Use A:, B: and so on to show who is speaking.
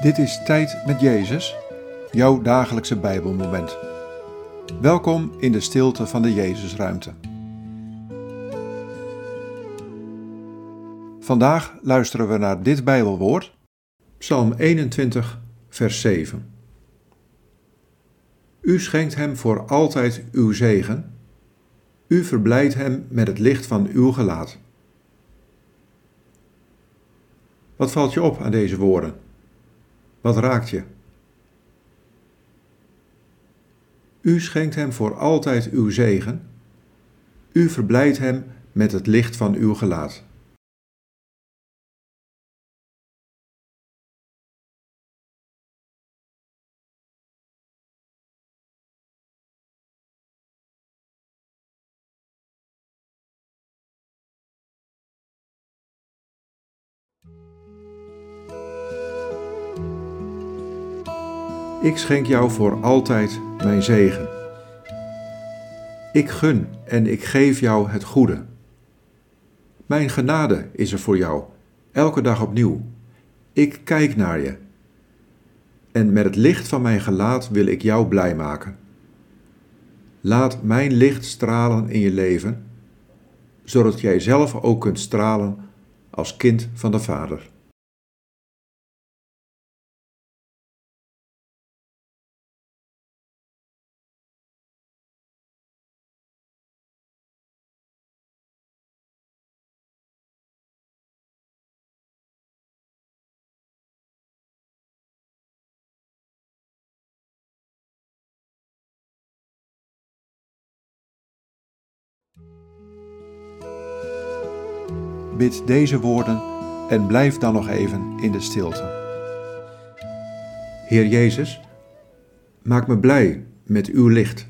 A: Dit is Tijd met Jezus, jouw dagelijkse Bijbelmoment. Welkom in de stilte van de Jezusruimte. Vandaag luisteren we naar dit Bijbelwoord, Psalm 21, vers 7. U schenkt hem voor altijd uw zegen, u verblijdt hem met het licht van uw gelaat. Wat valt je op aan deze woorden? Wat raakt je? U schenkt hem voor altijd uw zegen. U verblijdt hem met het licht van uw gelaat. Ik schenk jou voor altijd mijn zegen. Ik gun en ik geef jou het goede. Mijn genade is er voor jou, elke dag opnieuw. Ik kijk naar je. En met het licht van mijn gelaat wil ik jou blij maken. Laat mijn licht stralen in je leven, zodat jij zelf ook kunt stralen als kind van de Vader. Bid deze woorden en blijf dan nog even in de stilte. Heer Jezus, maak me blij met uw licht.